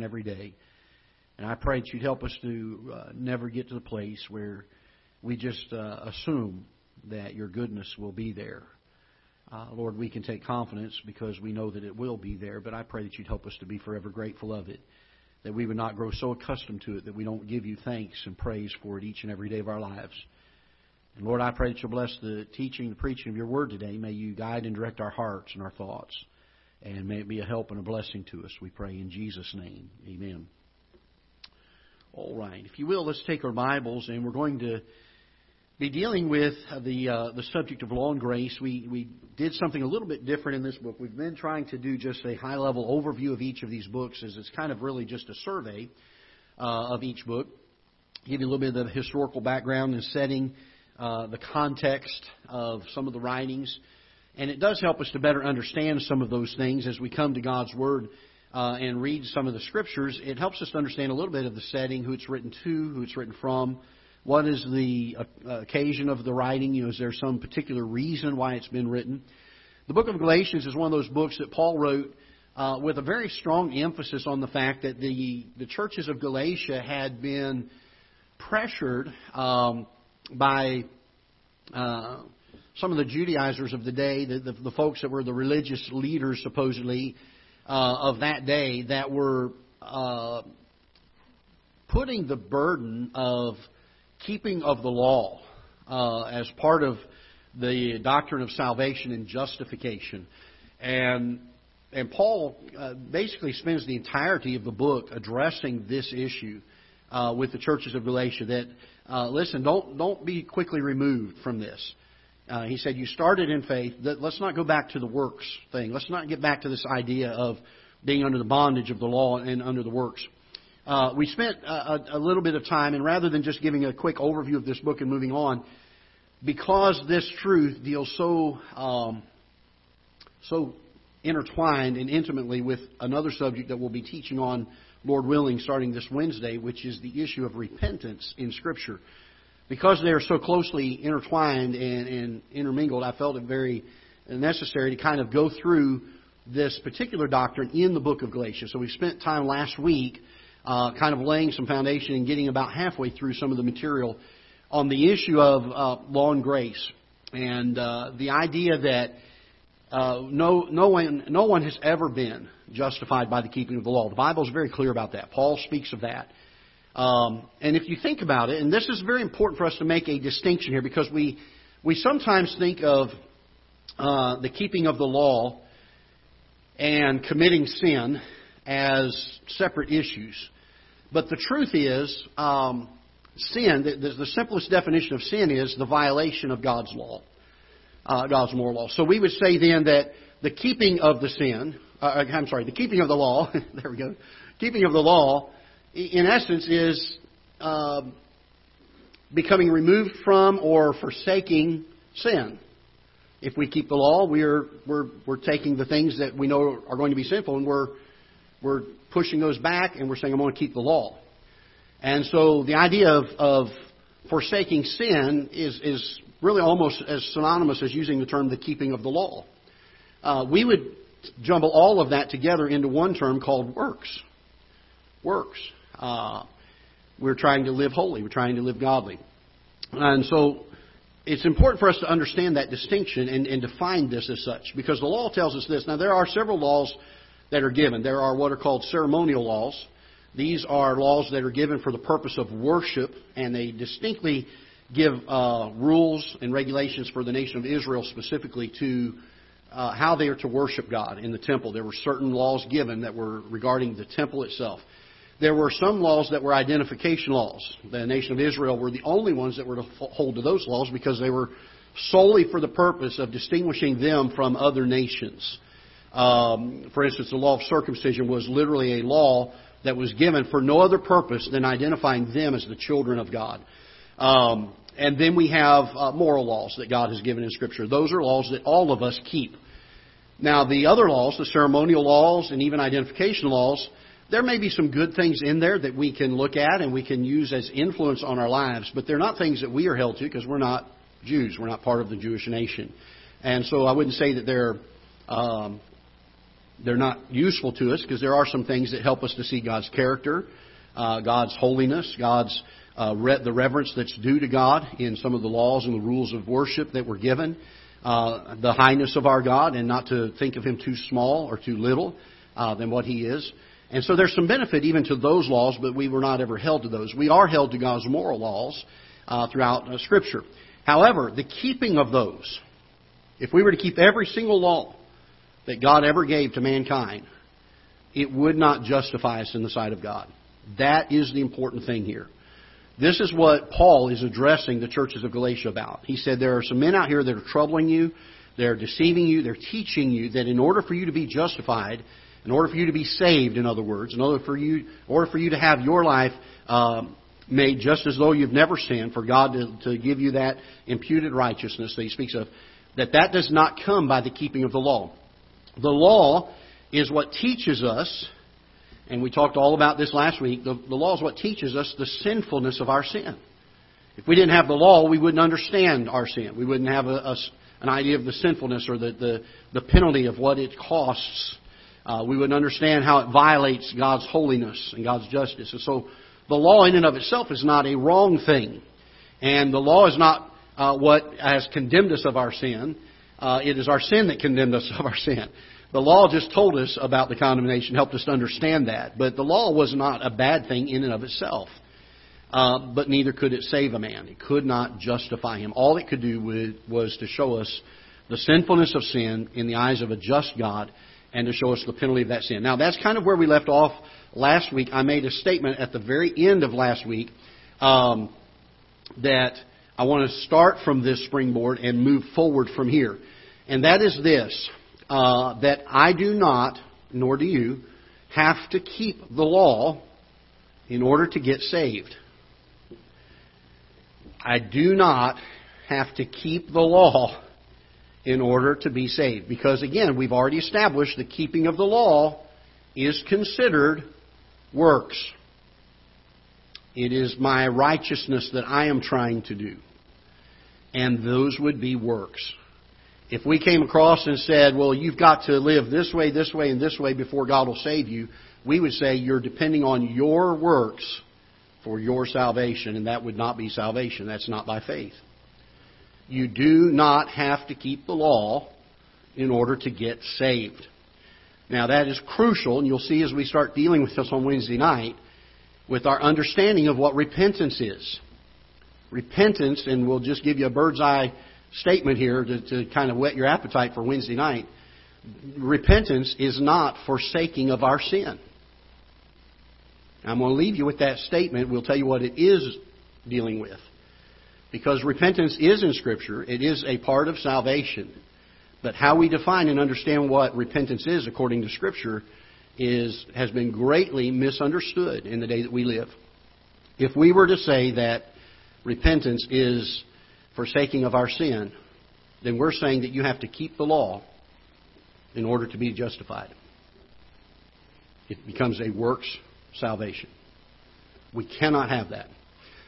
and every day. And I pray that you'd help us to uh, never get to the place where we just uh, assume that your goodness will be there. Uh, Lord, we can take confidence because we know that it will be there, but I pray that you'd help us to be forever grateful of it, that we would not grow so accustomed to it that we don't give you thanks and praise for it each and every day of our lives. And Lord, I pray that you'll bless the teaching, the preaching of your word today. May you guide and direct our hearts and our thoughts, and may it be a help and a blessing to us. We pray in Jesus' name. Amen. All right. If you will, let's take our Bibles, and we're going to be dealing with the uh, the subject of law and grace. We we did something a little bit different in this book. We've been trying to do just a high level overview of each of these books, as it's kind of really just a survey uh, of each book. Give you a little bit of the historical background and setting, uh, the context of some of the writings, and it does help us to better understand some of those things as we come to God's Word. Uh, and read some of the scriptures, it helps us to understand a little bit of the setting, who it's written to, who it's written from, what is the uh, occasion of the writing? You know, is there some particular reason why it's been written? The book of Galatians is one of those books that Paul wrote uh, with a very strong emphasis on the fact that the, the churches of Galatia had been pressured um, by uh, some of the Judaizers of the day, the, the, the, folks that were the religious leaders, supposedly, uh, of that day, that were uh, putting the burden of keeping of the law uh, as part of the doctrine of salvation and justification. And and Paul uh, basically spends the entirety of the book addressing this issue uh, with the churches of Galatia. That uh, listen, don't don't be quickly removed from this. Uh, he said, "You started in faith. Let's not go back to the works thing. Let's not get back to this idea of being under the bondage of the law and under the works." Uh, we spent a, a, little bit of time, and rather than just giving a quick overview of this book and moving on, because this truth deals so um, so intertwined and intimately with another subject that we'll be teaching on, Lord willing, starting this Wednesday, which is the issue of repentance in Scripture. Because they are so closely intertwined and, and intermingled, I felt it very necessary to kind of go through this particular doctrine in the book of Galatians. So we spent time last week uh, kind of laying some foundation and getting about halfway through some of the material on the issue of uh, law and grace and uh, the idea that uh, no, no, one, no one has ever been justified by the keeping of the law. The Bible is very clear about that. Paul speaks of that. Um, and if you think about it, and this is very important for us to make a distinction here because we, we sometimes think of uh, the keeping of the law and committing sin as separate issues. But the truth is, um, sin, the, the, simplest definition of sin is the violation of God's law, uh, God's moral law. So we would say then that the keeping of the sin, uh, I'm sorry, the keeping of the law, there we go, keeping of the law, in essence, is uh, becoming removed from or forsaking sin. If we keep the law, we're, we're, we're taking the things that we know are going to be sinful and we're we're pushing those back and we're saying, I'm going to keep the law. And so the idea of, of forsaking sin is, is really almost as synonymous as using the term the keeping of the law. Uh, we would jumble all of that together into one term called works. Works. Uh, we're trying to live holy. We're trying to live godly. And so it's important for us to understand that distinction and, and define this as such because the law tells us this. Now, there are several laws that are given. There are what are called ceremonial laws. These are laws that are given for the purpose of worship, and they distinctly give uh, rules and regulations for the nation of Israel specifically to uh, how they are to worship God in the temple. There were certain laws given that were regarding the temple itself. There were some laws that were identification laws. The nation of Israel were the only ones that were to hold to those laws because they were solely for the purpose of distinguishing them from other nations. Um, for instance, the law of circumcision was literally a law that was given for no other purpose than identifying them as the children of God. Um, and then we have uh, moral laws that God has given in Scripture. Those are laws that all of us keep. Now, the other laws, the ceremonial laws and even identification laws, there may be some good things in there that we can look at and we can use as influence on our lives, but they're not things that we are held to because we're not Jews. We're not part of the Jewish nation. And so I wouldn't say that they're um, they're not useful to us because there are some things that help us to see God's character, uh, God's holiness, God's uh, re- the reverence that's due to God in some of the laws and the rules of worship that were given, uh, the highness of our God, and not to think of Him too small or too little uh, than what He is. And so there's some benefit even to those laws, but we were not ever held to those. We are held to God's moral laws uh, throughout uh, Scripture. However, the keeping of those, if we were to keep every single law that God ever gave to mankind, it would not justify us in the sight of God. That is the important thing here. This is what Paul is addressing the churches of Galatia about. He said there are some men out here that are troubling you, they're deceiving you, they're teaching you that in order for you to be justified, in order for you to be saved, in other words, in order for you, in order for you to have your life um, made just as though you've never sinned, for God to, to give you that imputed righteousness that He speaks of, that that does not come by the keeping of the law. The law is what teaches us, and we talked all about this last week. The, the law is what teaches us the sinfulness of our sin. If we didn't have the law, we wouldn't understand our sin. We wouldn't have a, a, an idea of the sinfulness or the, the, the penalty of what it costs uh, we would understand how it violates God's holiness and God's justice. And so the law in and of itself is not a wrong thing. And the law is not uh, what has condemned us of our sin. Uh, it is our sin that condemned us of our sin. The law just told us about the condemnation, helped us to understand that. But the law was not a bad thing in and of itself. Uh, but neither could it save a man. It could not justify him. All it could do was to show us the sinfulness of sin in the eyes of a just God and to show us the penalty of that sin. Now, that's kind of where we left off last week. I made a statement at the very end of last week um, that I want to start from this springboard and move forward from here. And that is this uh, that I do not, nor do you, have to keep the law in order to get saved. I do not have to keep the law in order to be saved. Because again, we've already established the keeping of the law is considered works. It is my righteousness that I am trying to do. And those would be works. If we came across and said, well, you've got to live this way, this way, and this way before God will save you, we would say you're depending on your works for your salvation, and that would not be salvation. That's not by faith. You do not have to keep the law in order to get saved. Now, that is crucial, and you'll see as we start dealing with this on Wednesday night, with our understanding of what repentance is. Repentance, and we'll just give you a bird's eye statement here to, to kind of whet your appetite for Wednesday night. Repentance is not forsaking of our sin. I'm going to leave you with that statement. We'll tell you what it is dealing with. Because repentance is in Scripture, it is a part of salvation. But how we define and understand what repentance is according to Scripture is, has been greatly misunderstood in the day that we live. If we were to say that repentance is forsaking of our sin, then we're saying that you have to keep the law in order to be justified. It becomes a works salvation. We cannot have that.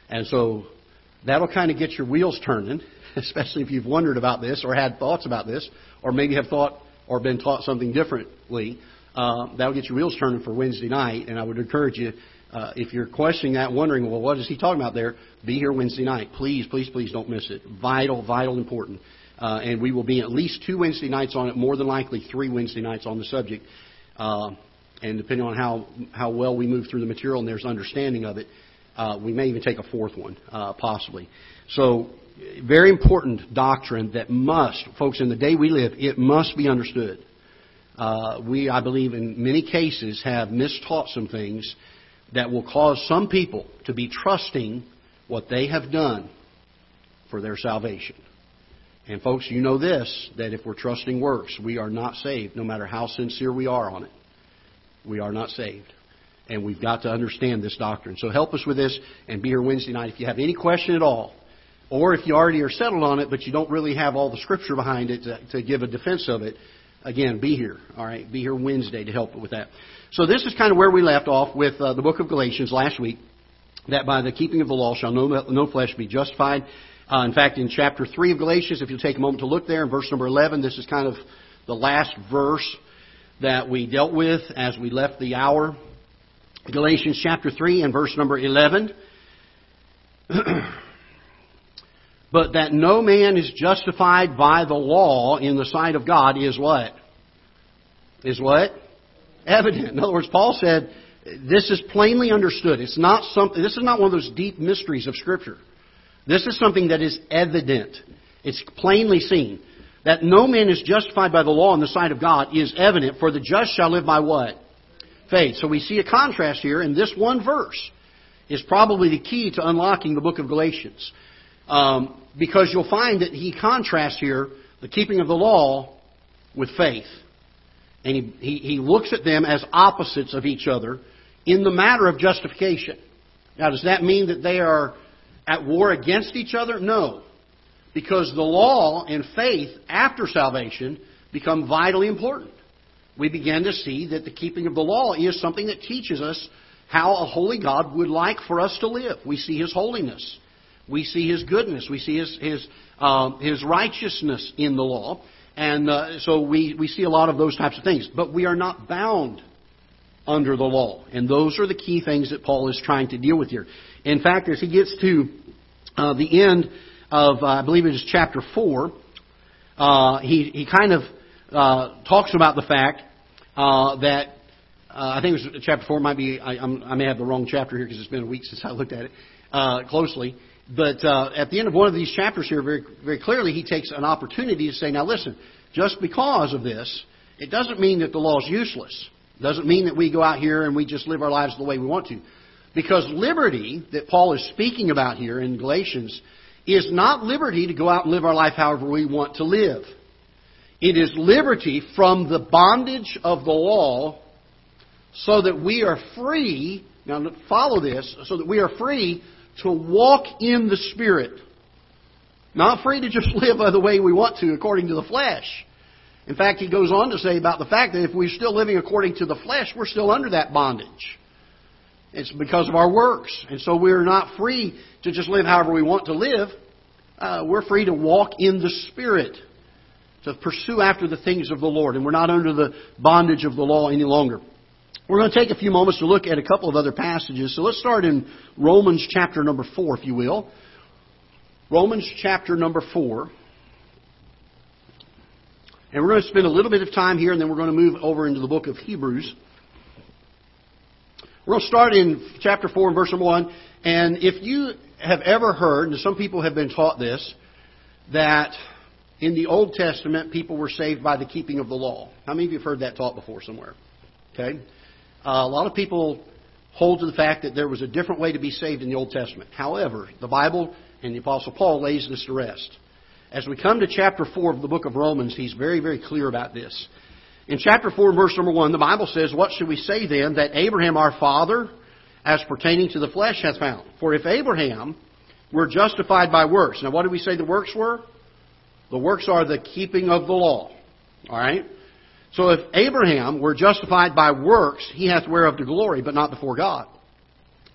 And so That'll kind of get your wheels turning, especially if you've wondered about this or had thoughts about this, or maybe have thought or been taught something differently. Uh, that'll get your wheels turning for Wednesday night, and I would encourage you, uh, if you're questioning that, wondering, well, what is he talking about there? Be here Wednesday night. Please, please, please don't miss it. Vital, vital, important. Uh, and we will be at least two Wednesday nights on it, more than likely three Wednesday nights on the subject. Uh, and depending on how, how well we move through the material and there's understanding of it, uh, we may even take a fourth one, uh, possibly. So, very important doctrine that must, folks, in the day we live, it must be understood. Uh, we, I believe, in many cases have mistaught some things that will cause some people to be trusting what they have done for their salvation. And folks, you know this, that if we're trusting works, we are not saved, no matter how sincere we are on it. We are not saved. And we've got to understand this doctrine. So help us with this and be here Wednesday night. If you have any question at all, or if you already are settled on it, but you don't really have all the scripture behind it to, to give a defense of it, again, be here. All right, be here Wednesday to help with that. So this is kind of where we left off with uh, the book of Galatians last week. That by the keeping of the law shall no, no flesh be justified. Uh, in fact, in chapter 3 of Galatians, if you'll take a moment to look there, in verse number 11, this is kind of the last verse that we dealt with as we left the hour. Galatians chapter 3 and verse number 11. but that no man is justified by the law in the sight of God is what? Is what? Evident. In other words, Paul said, this is plainly understood. It's not something, this is not one of those deep mysteries of Scripture. This is something that is evident. It's plainly seen. That no man is justified by the law in the sight of God is evident, for the just shall live by what? Faith. So we see a contrast here, and this one verse is probably the key to unlocking the book of Galatians. Um, because you'll find that he contrasts here the keeping of the law with faith. And he, he, he looks at them as opposites of each other in the matter of justification. Now, does that mean that they are at war against each other? No. Because the law and faith after salvation become vitally important. We begin to see that the keeping of the law is something that teaches us how a holy God would like for us to live. We see His holiness. We see His goodness. We see His, His, uh, His righteousness in the law. And uh, so we, we see a lot of those types of things. But we are not bound under the law. And those are the key things that Paul is trying to deal with here. In fact, as he gets to uh, the end of, uh, I believe it is chapter 4, uh, he, he kind of uh, talks about the fact uh, that, uh, I think it was chapter 4, might be, I, I may have the wrong chapter here because it's been a week since I looked at it closely. But at the end of one of these chapters here, very, very clearly, he takes an opportunity to say, now listen, just because of this, it doesn't mean that the law is useless. It Doesn't mean that we go out here and we just live our lives the way we want to. Because liberty that Paul is speaking about here in Galatians is not liberty to go out and live our life however we want to live. It is liberty from the bondage of the law so that we are free, now follow this, so that we are free to walk in the Spirit. Not free to just live the way we want to according to the flesh. In fact, he goes on to say about the fact that if we're still living according to the flesh, we're still under that bondage. It's because of our works. And so we're not free to just live however we want to live. Uh, we're free to walk in the Spirit, to pursue after the things of the Lord. And we're not under the bondage of the law any longer. We're going to take a few moments to look at a couple of other passages. So let's start in Romans chapter number 4, if you will. Romans chapter number 4. And we're going to spend a little bit of time here, and then we're going to move over into the book of Hebrews. We're going to start in chapter 4 and verse number 1. And if you have ever heard, and some people have been taught this, that in the Old Testament people were saved by the keeping of the law. How many of you have heard that taught before somewhere? Okay? Uh, a lot of people hold to the fact that there was a different way to be saved in the Old Testament. However, the Bible and the Apostle Paul lays this to rest. As we come to chapter 4 of the book of Romans, he's very, very clear about this. In chapter 4, verse number 1, the Bible says, What should we say then that Abraham our father, as pertaining to the flesh, hath found? For if Abraham were justified by works. Now, what did we say the works were? The works are the keeping of the law. All right? So if Abraham were justified by works, he hath whereof to glory, but not before God.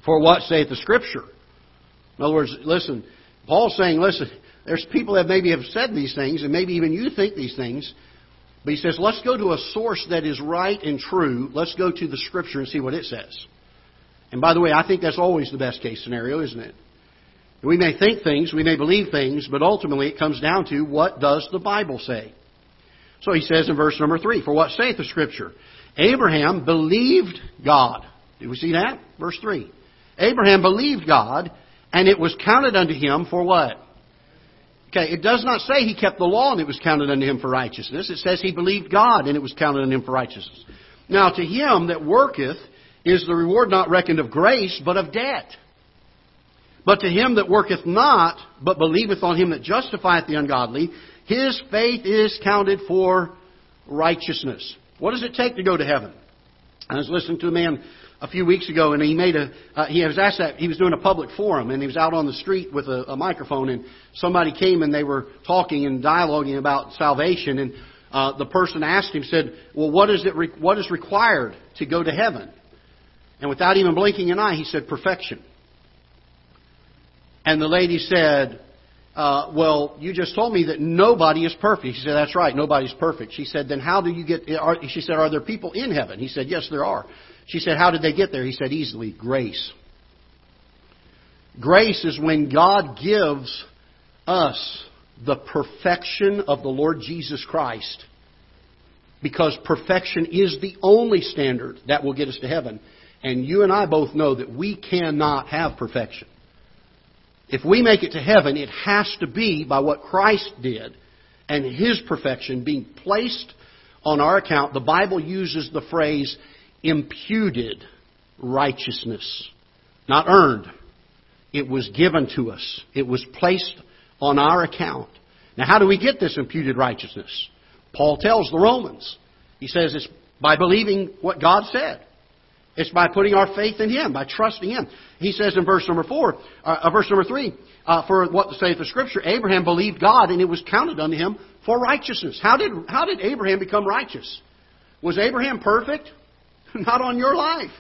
For what saith the Scripture? In other words, listen, Paul's saying, listen, there's people that maybe have said these things, and maybe even you think these things. But he says, let's go to a source that is right and true. Let's go to the Scripture and see what it says. And by the way, I think that's always the best case scenario, isn't it? We may think things, we may believe things, but ultimately it comes down to what does the Bible say? So he says in verse number three, For what saith the Scripture? Abraham believed God. Did we see that? Verse three. Abraham believed God, and it was counted unto him for what? Okay, it does not say he kept the law and it was counted unto him for righteousness. It says he believed God and it was counted unto him for righteousness. Now, to him that worketh is the reward not reckoned of grace, but of debt. But to him that worketh not, but believeth on him that justifieth the ungodly, his faith is counted for righteousness. What does it take to go to heaven? I was listening to a man a few weeks ago, and he made a uh, he was asked that he was doing a public forum, and he was out on the street with a, a microphone, and somebody came and they were talking and dialoguing about salvation, and uh, the person asked him said, "Well, what is it? Re- what is required to go to heaven?" And without even blinking an eye, he said, "Perfection." And the lady said, uh, well, you just told me that nobody is perfect. She said, that's right, nobody's perfect. She said, then how do you get, are, she said, are there people in heaven? He said, yes, there are. She said, how did they get there? He said, easily, grace. Grace is when God gives us the perfection of the Lord Jesus Christ. Because perfection is the only standard that will get us to heaven. And you and I both know that we cannot have perfection. If we make it to heaven, it has to be by what Christ did and His perfection being placed on our account. The Bible uses the phrase imputed righteousness, not earned. It was given to us. It was placed on our account. Now, how do we get this imputed righteousness? Paul tells the Romans. He says it's by believing what God said. It's by putting our faith in Him, by trusting Him. He says in verse number four, uh, uh verse number three, uh, for what saith the Scripture, Abraham believed God, and it was counted unto him for righteousness. How did how did Abraham become righteous? Was Abraham perfect? Not on your life.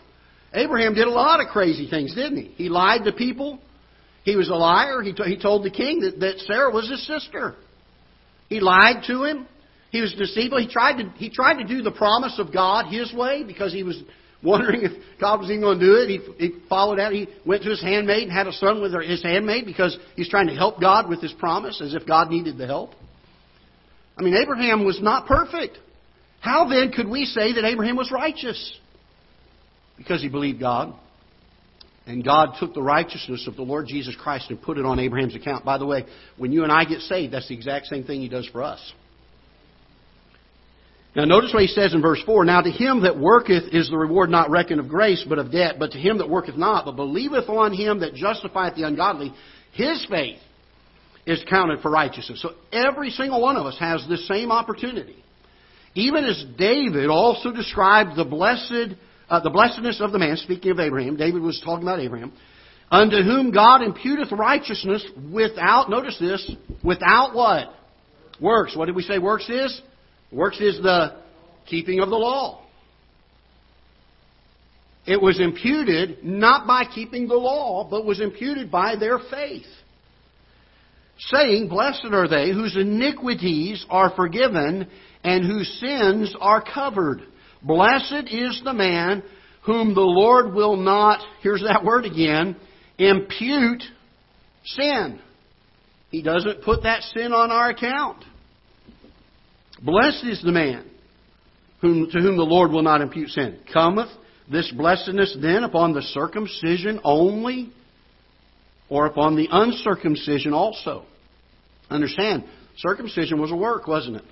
Abraham did a lot of crazy things, didn't he? He lied to people. He was a liar. He, t- he told the king that, that Sarah was his sister. He lied to him. He was deceitful. He tried to he tried to do the promise of God his way because he was wondering if God was even going to do it. He, he followed out. He went to his handmaid and had a son with her, his handmaid because he's trying to help God with his promise as if God needed the help. I mean, Abraham was not perfect. How then could we say that Abraham was righteous? Because he believed God. And God took the righteousness of the Lord Jesus Christ and put it on Abraham's account. By the way, when you and I get saved, that's the exact same thing he does for us. Now notice what he says in verse 4. Now to him that worketh is the reward not reckoned of grace, but of debt. But to him that worketh not, but believeth on him that justifieth the ungodly, his faith is counted for righteousness. So every single one of us has this same opportunity. Even as David also described the blessed, uh, the blessedness of the man, speaking of Abraham, David was talking about Abraham, unto whom God imputeth righteousness without, notice this, without what? Works. What did we say works is? Works is the keeping of the law. It was imputed not by keeping the law, but was imputed by their faith. Saying, Blessed are they whose iniquities are forgiven and whose sins are covered. Blessed is the man whom the Lord will not, here's that word again, impute sin. He doesn't put that sin on our account. Blessed is the man whom, to whom the Lord will not impute sin. Cometh this blessedness then upon the circumcision only, or upon the uncircumcision also? Understand, circumcision was a work, wasn't it?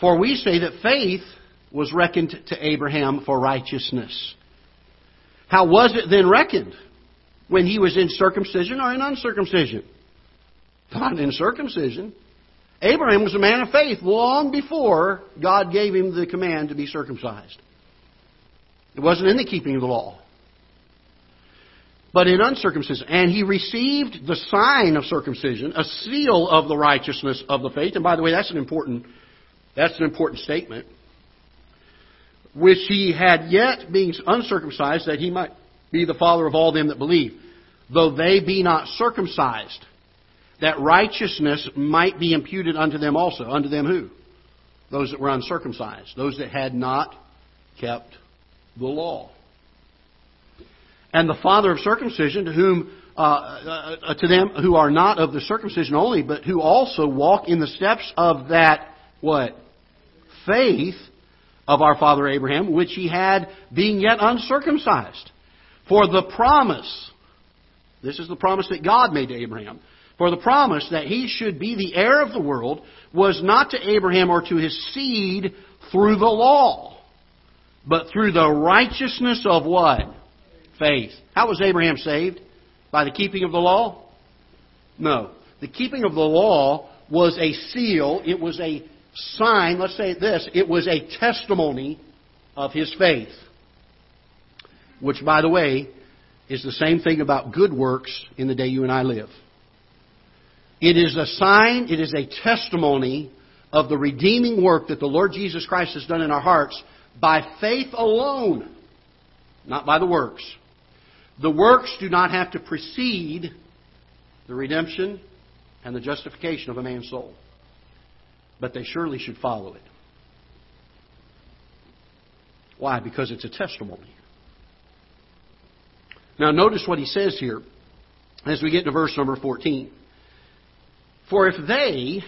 For we say that faith was reckoned to Abraham for righteousness. How was it then reckoned? When he was in circumcision or in uncircumcision? Not in circumcision. Abraham was a man of faith long before God gave him the command to be circumcised. It wasn't in the keeping of the law, but in uncircumcision. And he received the sign of circumcision, a seal of the righteousness of the faith. And by the way, that's an important, that's an important statement. Which he had yet being uncircumcised, that he might be the father of all them that believe, though they be not circumcised that righteousness might be imputed unto them also. Unto them who? Those that were uncircumcised, those that had not kept the law. And the father of circumcision, to whom uh, uh, uh, to them who are not of the circumcision only, but who also walk in the steps of that what faith of our father Abraham, which he had being yet uncircumcised. For the promise, this is the promise that God made to Abraham. For the promise that he should be the heir of the world was not to Abraham or to his seed through the law, but through the righteousness of what? Faith. How was Abraham saved? By the keeping of the law? No. The keeping of the law was a seal, it was a sign, let's say this, it was a testimony of his faith. Which, by the way, is the same thing about good works in the day you and I live. It is a sign, it is a testimony of the redeeming work that the Lord Jesus Christ has done in our hearts by faith alone, not by the works. The works do not have to precede the redemption and the justification of a man's soul. But they surely should follow it. Why? Because it's a testimony. Now, notice what he says here as we get to verse number 14. For if they,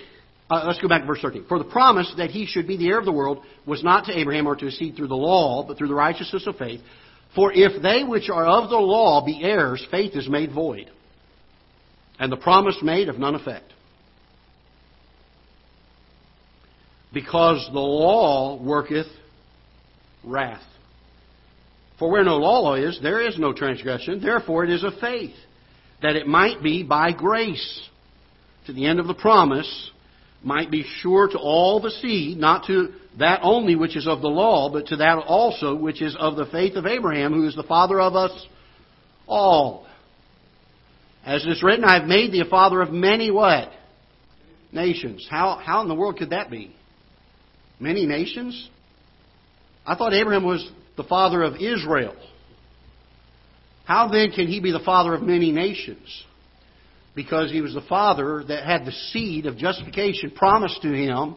uh, let's go back to verse 13. For the promise that he should be the heir of the world was not to Abraham or to his seed through the law, but through the righteousness of faith. For if they which are of the law be heirs, faith is made void, and the promise made of none effect. Because the law worketh wrath. For where no law is, there is no transgression. Therefore, it is of faith, that it might be by grace, to the end of the promise, might be sure to all the seed, not to that only which is of the law, but to that also which is of the faith of Abraham, who is the father of us all. As it is written, I have made thee a father of many what? Nations. How, how in the world could that be? Many nations? I thought Abraham was the father of Israel. How then can he be the father of many nations? Because he was the father that had the seed of justification promised to him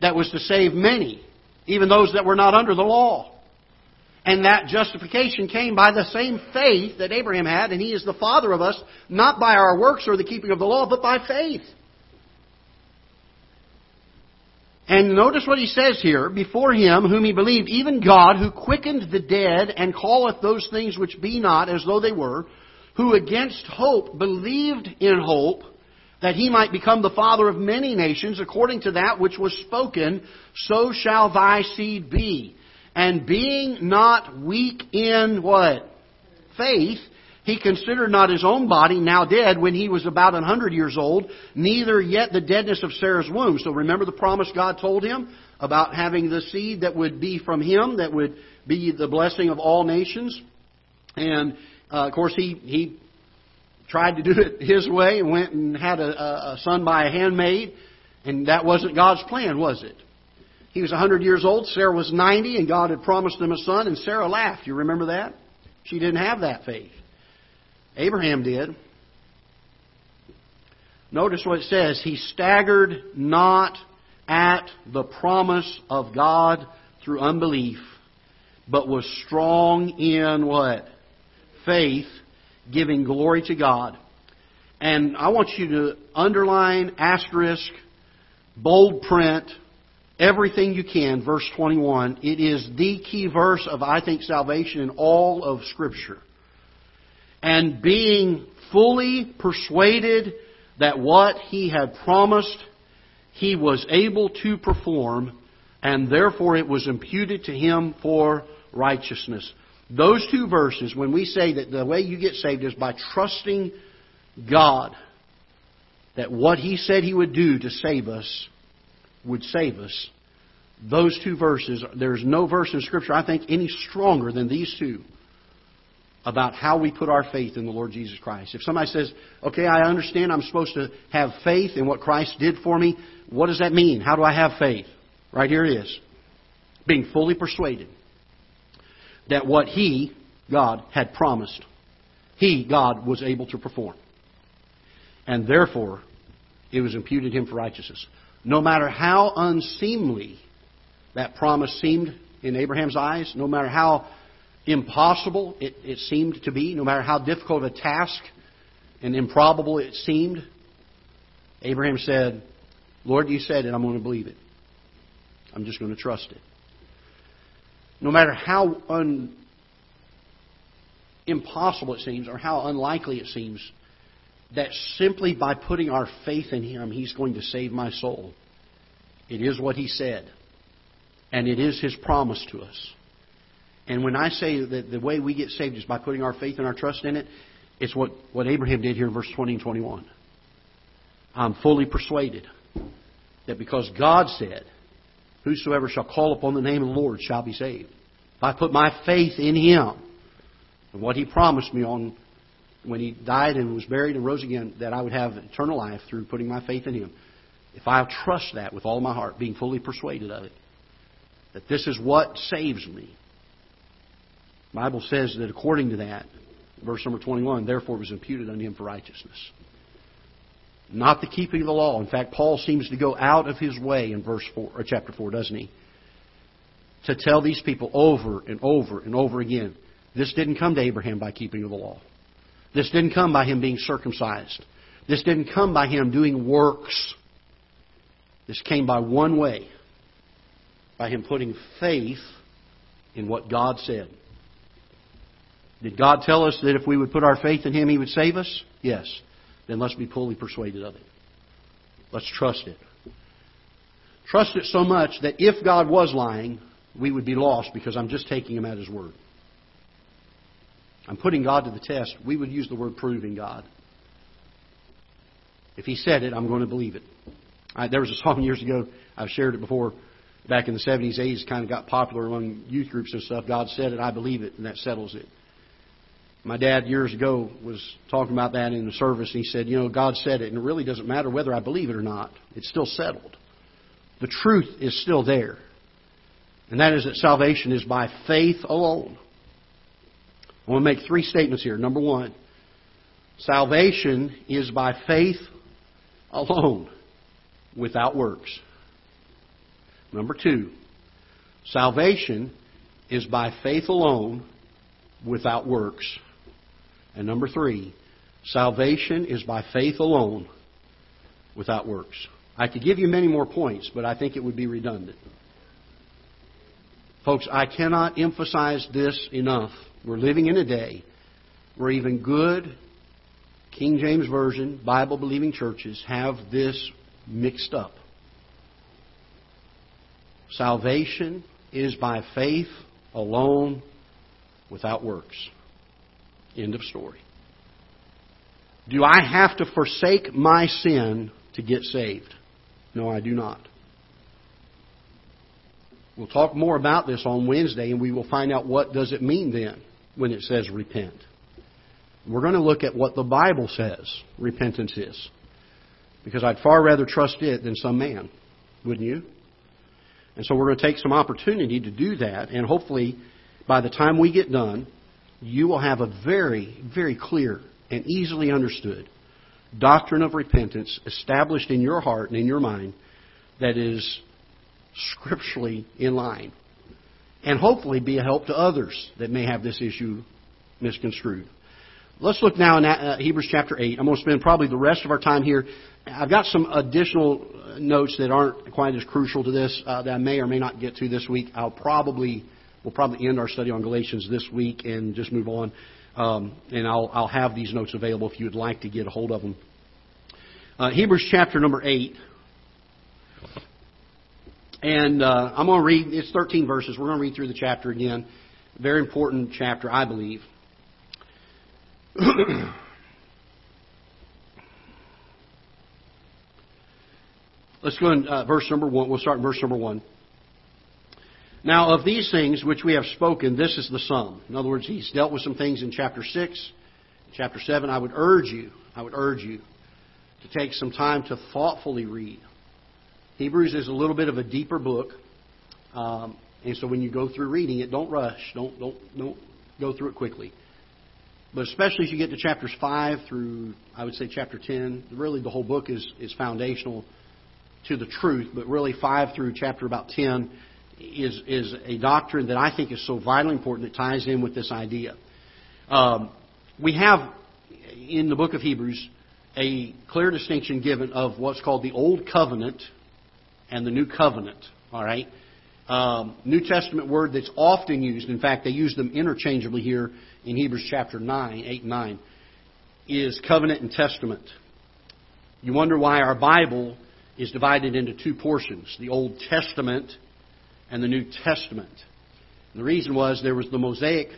that was to save many, even those that were not under the law. And that justification came by the same faith that Abraham had, and he is the father of us, not by our works or the keeping of the law, but by faith. And notice what he says here, before him whom he believed, even God, who quickened the dead and calleth those things which be not as though they were, who against hope believed in hope, that he might become the father of many nations, according to that which was spoken, so shall thy seed be. And being not weak in what? Faith, he considered not his own body now dead when he was about a hundred years old, neither yet the deadness of Sarah's womb. So remember the promise God told him about having the seed that would be from him, that would be the blessing of all nations. And uh, of course, he he tried to do it his way and went and had a, a son by a handmaid, and that wasn't God's plan, was it? He was a 100 years old, Sarah was 90, and God had promised them a son, and Sarah laughed. You remember that? She didn't have that faith. Abraham did. Notice what it says. He staggered not at the promise of God through unbelief, but was strong in what? Faith, giving glory to God. And I want you to underline, asterisk, bold print, everything you can, verse 21. It is the key verse of, I think, salvation in all of Scripture and being fully persuaded that what he had promised he was able to perform, and therefore it was imputed to him for righteousness. Those two verses, when we say that the way you get saved is by trusting God, that what He said He would do to save us would save us, those two verses, there's no verse in Scripture, I think, any stronger than these two about how we put our faith in the Lord Jesus Christ. If somebody says, okay, I understand I'm supposed to have faith in what Christ did for me, what does that mean? How do I have faith? Right here it is. Being fully persuaded that what He, God, had promised, He, God, was able to perform. And therefore, it was imputed Him for righteousness. No matter how unseemly that promise seemed in Abraham's eyes, no matter how impossible it, it seemed to be, no matter how difficult a task and improbable it seemed, Abraham said, Lord, you said it, I'm going to believe it. I'm just going to trust it. No matter how un, impossible it seems or how unlikely it seems, that simply by putting our faith in Him, He's going to save my soul. It is what He said. And it is His promise to us. And when I say that the way we get saved is by putting our faith and our trust in it, it's what, what Abraham did here in verse 20 and 21. I'm fully persuaded that because God said, Whosoever shall call upon the name of the Lord shall be saved. If I put my faith in Him and what He promised me on when He died and was buried and rose again, that I would have eternal life through putting my faith in Him. If I trust that with all my heart, being fully persuaded of it, that this is what saves me, the Bible says that according to that, verse number 21, therefore it was imputed unto him for righteousness. Not the keeping of the law. In fact, Paul seems to go out of his way in verse four or chapter four, doesn't he? To tell these people over and over and over again, this didn't come to Abraham by keeping of the law. This didn't come by him being circumcised. This didn't come by him doing works. This came by one way by him putting faith in what God said. Did God tell us that if we would put our faith in him, he would save us? Yes. Then let's be fully persuaded of it. Let's trust it. Trust it so much that if God was lying, we would be lost because I'm just taking him at his word. I'm putting God to the test. We would use the word proving God. If he said it, I'm going to believe it. I, there was a song years ago, I've shared it before, back in the 70s, 80s, kind of got popular among youth groups and stuff. God said it, I believe it, and that settles it. My dad years ago was talking about that in the service, and he said, You know, God said it, and it really doesn't matter whether I believe it or not. It's still settled. The truth is still there. And that is that salvation is by faith alone. I want to make three statements here. Number one, salvation is by faith alone, without works. Number two, salvation is by faith alone, without works. And number three, salvation is by faith alone, without works. I could give you many more points, but I think it would be redundant. Folks, I cannot emphasize this enough. We're living in a day where even good King James Version, Bible believing churches have this mixed up. Salvation is by faith alone without works. End of story. Do I have to forsake my sin to get saved? No, I do not. We'll talk more about this on Wednesday and we will find out what does it mean then when it says repent. We're going to look at what the Bible says repentance is. Because I'd far rather trust it than some man, wouldn't you? And so we're going to take some opportunity to do that, and hopefully by the time we get done, you will have a very, very clear and easily understood doctrine of repentance established in your heart and in your mind that is scripturally in line. And hopefully be a help to others that may have this issue misconstrued. Let's look now in uh, Hebrews chapter 8. I'm going to spend probably the rest of our time here. I've got some additional notes that aren't quite as crucial to this uh, that I may or may not get to this week. I'll probably we'll probably end our study on Galatians this week and just move on. Um, and I'll I'll have these notes available if you would like to get a hold of them. Uh, Hebrews chapter number eight. And uh, I'm going to read, it's 13 verses. We're going to read through the chapter again. Very important chapter, I believe. Let's go in uh, verse number one. We'll start in verse number one. Now, of these things which we have spoken, this is the sum. In other words, he's dealt with some things in chapter 6, chapter 7. I would urge you, I would urge you to take some time to thoughtfully read. Hebrews is a little bit of a deeper book. Um, and so when you go through reading it, don't rush. Don't, don't, don't go through it quickly. But especially as you get to chapters 5 through, I would say, chapter 10, really the whole book is, is foundational to the truth. But really, 5 through chapter about 10 is, is a doctrine that I think is so vitally important that ties in with this idea. Um, we have in the book of Hebrews a clear distinction given of what's called the Old Covenant and the New Covenant. All right? Um, New Testament word that's often used, in fact, they use them interchangeably here in Hebrews chapter 9, 8 and 9, is covenant and testament. You wonder why our Bible is divided into two portions the Old Testament and the New Testament. And the reason was there was the Mosaic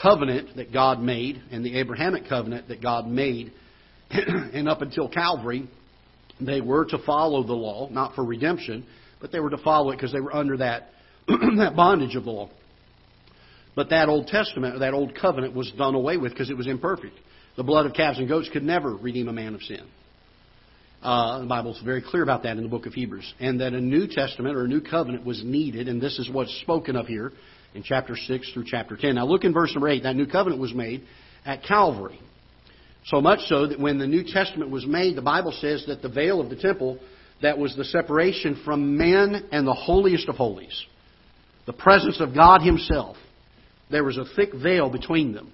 covenant that God made and the Abrahamic covenant that God made. and up until Calvary, they were to follow the law, not for redemption, but they were to follow it because they were under that, that bondage of the law. But that Old Testament, that Old Covenant, was done away with because it was imperfect. The blood of calves and goats could never redeem a man of sin. Uh, the Bible is very clear about that in the book of Hebrews. And that a New Testament or a New Covenant was needed, and this is what's spoken of here in chapter 6 through chapter 10. Now look in verse number 8. That New Covenant was made at Calvary. So much so that when the New Testament was made, the Bible says that the veil of the temple, that was the separation from men and the holiest of holies, the presence of God Himself, there was a thick veil between them.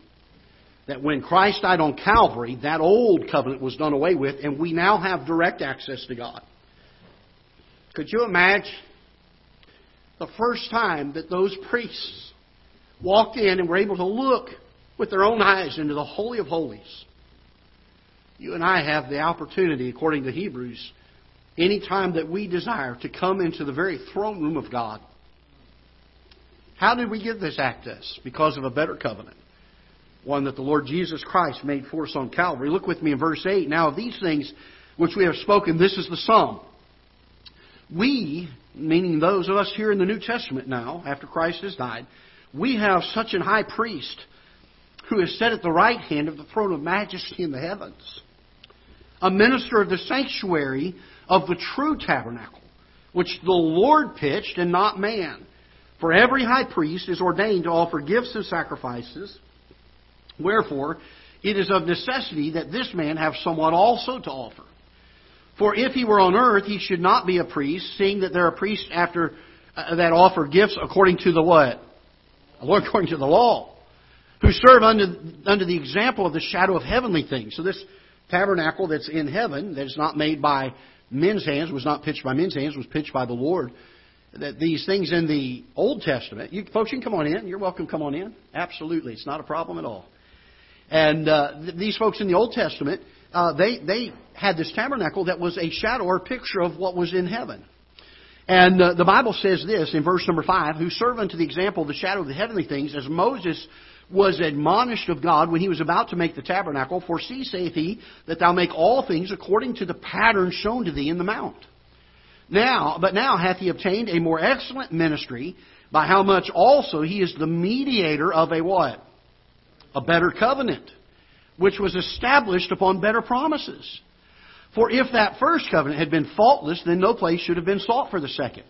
That when Christ died on Calvary, that old covenant was done away with, and we now have direct access to God. Could you imagine the first time that those priests walked in and were able to look with their own eyes into the Holy of Holies? You and I have the opportunity, according to Hebrews, any time that we desire to come into the very throne room of God. How did we get this access? Because of a better covenant. One that the Lord Jesus Christ made for us on Calvary. Look with me in verse 8. Now, of these things which we have spoken, this is the sum. We, meaning those of us here in the New Testament now, after Christ has died, we have such an high priest who is set at the right hand of the throne of majesty in the heavens a minister of the sanctuary of the true tabernacle, which the Lord pitched and not man. For every high priest is ordained to offer gifts and sacrifices. Wherefore, it is of necessity that this man have somewhat also to offer. For if he were on earth, he should not be a priest, seeing that there are priests after uh, that offer gifts according to the what? According to the law, who serve under under the example of the shadow of heavenly things. So this tabernacle that's in heaven, that is not made by men's hands, was not pitched by men's hands, was pitched by the Lord. That these things in the Old Testament, you folks, you can come on in. You're welcome. Come on in. Absolutely, it's not a problem at all. And uh, th- these folks in the Old Testament, uh, they they had this tabernacle that was a shadow or picture of what was in heaven. And uh, the Bible says this in verse number five: "Who serve unto the example of the shadow of the heavenly things, as Moses was admonished of God when he was about to make the tabernacle. For see, saith he, that thou make all things according to the pattern shown to thee in the mount. Now, but now hath he obtained a more excellent ministry, by how much also he is the mediator of a what? A better covenant, which was established upon better promises. For if that first covenant had been faultless, then no place should have been sought for the second.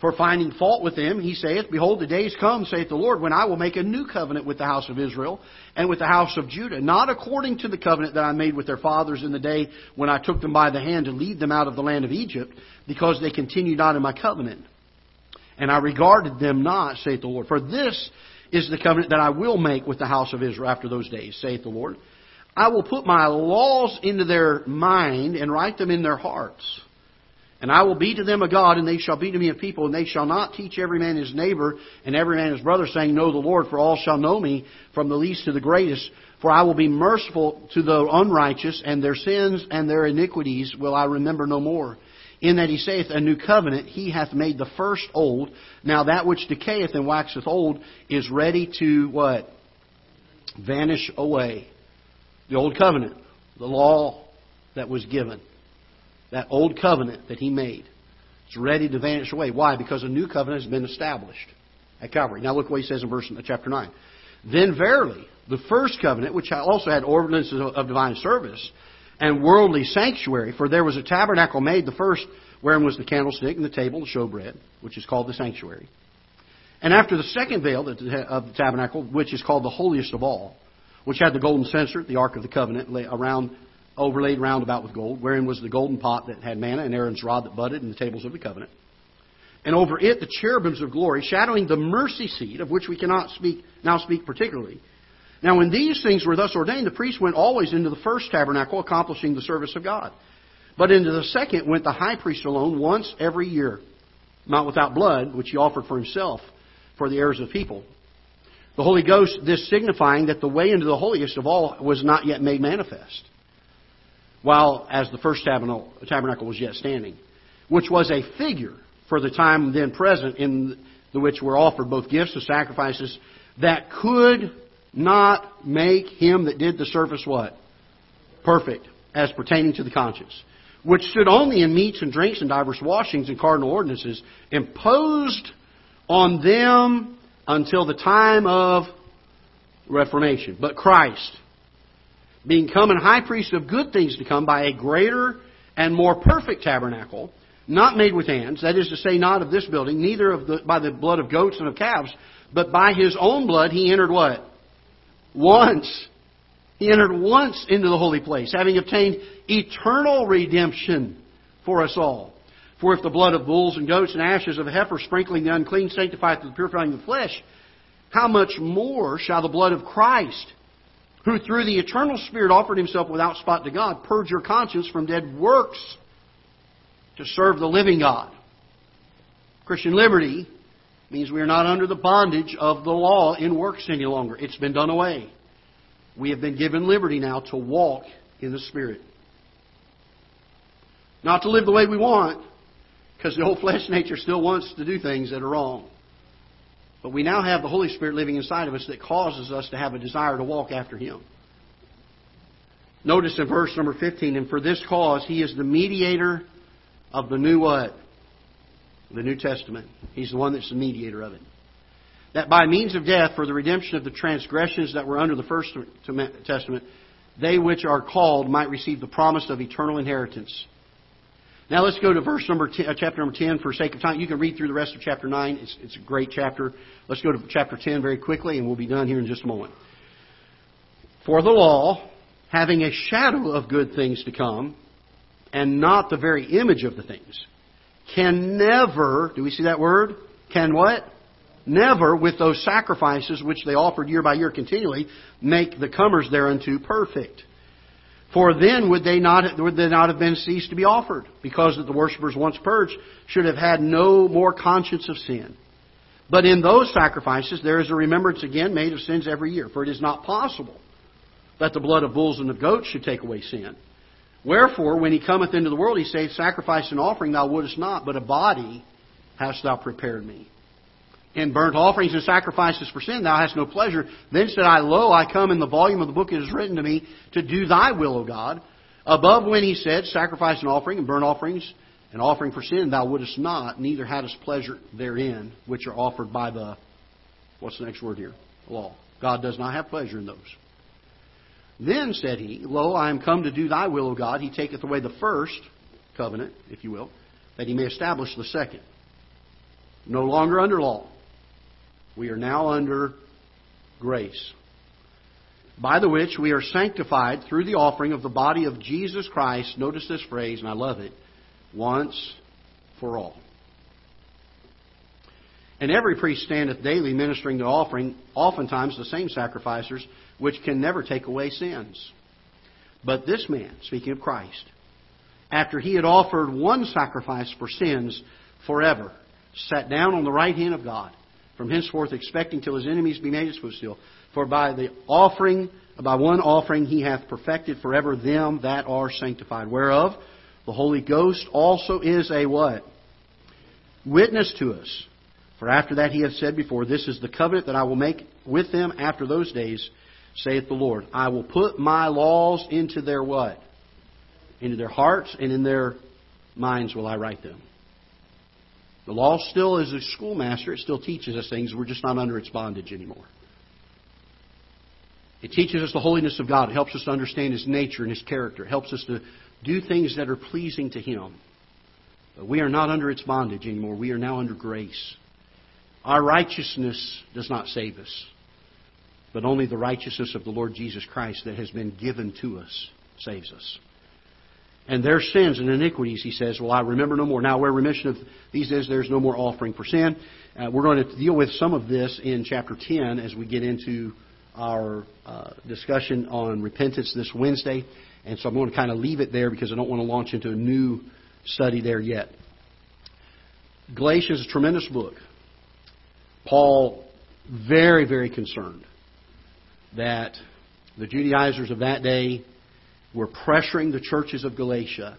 For finding fault with them, he saith, Behold, the days come, saith the Lord, when I will make a new covenant with the house of Israel and with the house of Judah, not according to the covenant that I made with their fathers in the day when I took them by the hand to lead them out of the land of Egypt, because they continued not in my covenant. And I regarded them not, saith the Lord. For this is the covenant that I will make with the house of Israel after those days, saith the Lord. I will put my laws into their mind and write them in their hearts. And I will be to them a God, and they shall be to me a people, and they shall not teach every man his neighbor and every man his brother, saying, Know the Lord, for all shall know me, from the least to the greatest. For I will be merciful to the unrighteous, and their sins and their iniquities will I remember no more. In that he saith, A new covenant he hath made the first old. Now that which decayeth and waxeth old is ready to what? Vanish away. The old covenant, the law that was given. That old covenant that he made. It's ready to vanish away. Why? Because a new covenant has been established at Calvary. Now look what he says in verse chapter 9. Then verily, the first covenant, which also had ordinances of divine service and worldly sanctuary, for there was a tabernacle made, the first wherein was the candlestick and the table, the showbread, which is called the sanctuary. And after the second veil of the tabernacle, which is called the holiest of all, which had the golden censer, the ark of the covenant, around overlaid round about with gold, wherein was the golden pot that had manna, and Aaron's rod that budded, and the tables of the covenant. And over it the cherubims of glory, shadowing the mercy seat, of which we cannot speak now speak particularly. Now when these things were thus ordained, the priest went always into the first tabernacle, accomplishing the service of God. But into the second went the high priest alone once every year, not without blood, which he offered for himself for the errors of people. The Holy Ghost, this signifying that the way into the holiest of all was not yet made manifest while as the first tabernacle was yet standing, which was a figure for the time then present in the which were offered both gifts and sacrifices that could not make him that did the service what? Perfect, as pertaining to the conscience. Which stood only in meats and drinks and divers washings and cardinal ordinances, imposed on them until the time of Reformation. But Christ, being come and high priest of good things to come by a greater and more perfect tabernacle, not made with hands, that is to say, not of this building, neither of the, by the blood of goats and of calves, but by his own blood he entered what? Once He entered once into the holy place, having obtained eternal redemption for us all. For if the blood of bulls and goats and ashes of a heifer sprinkling the unclean sanctifieth the purifying of the flesh, how much more shall the blood of Christ, who through the eternal Spirit offered himself without spot to God, purge your conscience from dead works to serve the living God? Christian liberty means we are not under the bondage of the law in works any longer. It's been done away. We have been given liberty now to walk in the Spirit. Not to live the way we want, because the old flesh nature still wants to do things that are wrong. But we now have the Holy Spirit living inside of us that causes us to have a desire to walk after Him. Notice in verse number 15, and for this cause He is the mediator of the new what? The New Testament. He's the one that's the mediator of it. That by means of death, for the redemption of the transgressions that were under the First Testament, they which are called might receive the promise of eternal inheritance. Now let's go to verse number 10, uh, chapter number 10 for sake of time. You can read through the rest of chapter 9. It's, it's a great chapter. Let's go to chapter 10 very quickly and we'll be done here in just a moment. For the law, having a shadow of good things to come, and not the very image of the things, can never, do we see that word? Can what? Never, with those sacrifices which they offered year by year continually, make the comers thereunto perfect. For then would they not would they not have been ceased to be offered, because that the worshippers once purged should have had no more conscience of sin. But in those sacrifices there is a remembrance again made of sins every year, for it is not possible that the blood of bulls and of goats should take away sin. Wherefore, when he cometh into the world, he saith, Sacrifice and offering thou wouldest not, but a body hast thou prepared me. And burnt offerings and sacrifices for sin thou hast no pleasure. Then said I, Lo, I come in the volume of the book it is written to me to do thy will, O God. Above when he said, Sacrifice and offering and burnt offerings and offering for sin thou wouldest not, neither hadst pleasure therein, which are offered by the, what's the next word here? Law. God does not have pleasure in those. Then said he, Lo, I am come to do thy will, O God. He taketh away the first covenant, if you will, that he may establish the second. No longer under law we are now under grace, by the which we are sanctified through the offering of the body of Jesus Christ. Notice this phrase, and I love it once for all. And every priest standeth daily ministering the offering, oftentimes the same sacrificers, which can never take away sins. But this man, speaking of Christ, after he had offered one sacrifice for sins forever, sat down on the right hand of God from henceforth expecting till his enemies be made his footstool. For by the offering, by one offering, he hath perfected forever them that are sanctified. Whereof the Holy Ghost also is a what? Witness to us. For after that he hath said before, This is the covenant that I will make with them after those days, saith the Lord. I will put my laws into their what? Into their hearts and in their minds will I write them. The law still is a schoolmaster. It still teaches us things. We're just not under its bondage anymore. It teaches us the holiness of God. It helps us to understand His nature and His character. It helps us to do things that are pleasing to Him. But we are not under its bondage anymore. We are now under grace. Our righteousness does not save us, but only the righteousness of the Lord Jesus Christ that has been given to us saves us. And their sins and iniquities, he says, Well, I remember no more. Now, where remission of these is, there's no more offering for sin. Uh, we're going to deal with some of this in chapter 10 as we get into our uh, discussion on repentance this Wednesday. And so I'm going to kind of leave it there because I don't want to launch into a new study there yet. Galatians is a tremendous book. Paul, very, very concerned that the Judaizers of that day were pressuring the churches of Galatia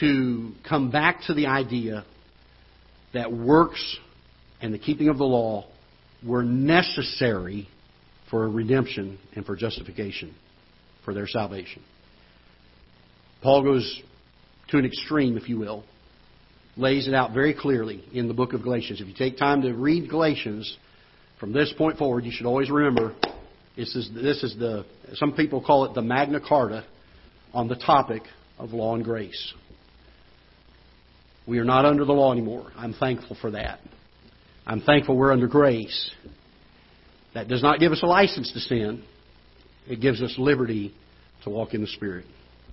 to come back to the idea that works and the keeping of the law were necessary for redemption and for justification, for their salvation. Paul goes to an extreme, if you will, lays it out very clearly in the book of Galatians. If you take time to read Galatians, from this point forward, you should always remember this is, this is the, some people call it the Magna Carta on the topic of law and grace. We are not under the law anymore. I'm thankful for that. I'm thankful we're under grace. That does not give us a license to sin. it gives us liberty to walk in the Spirit.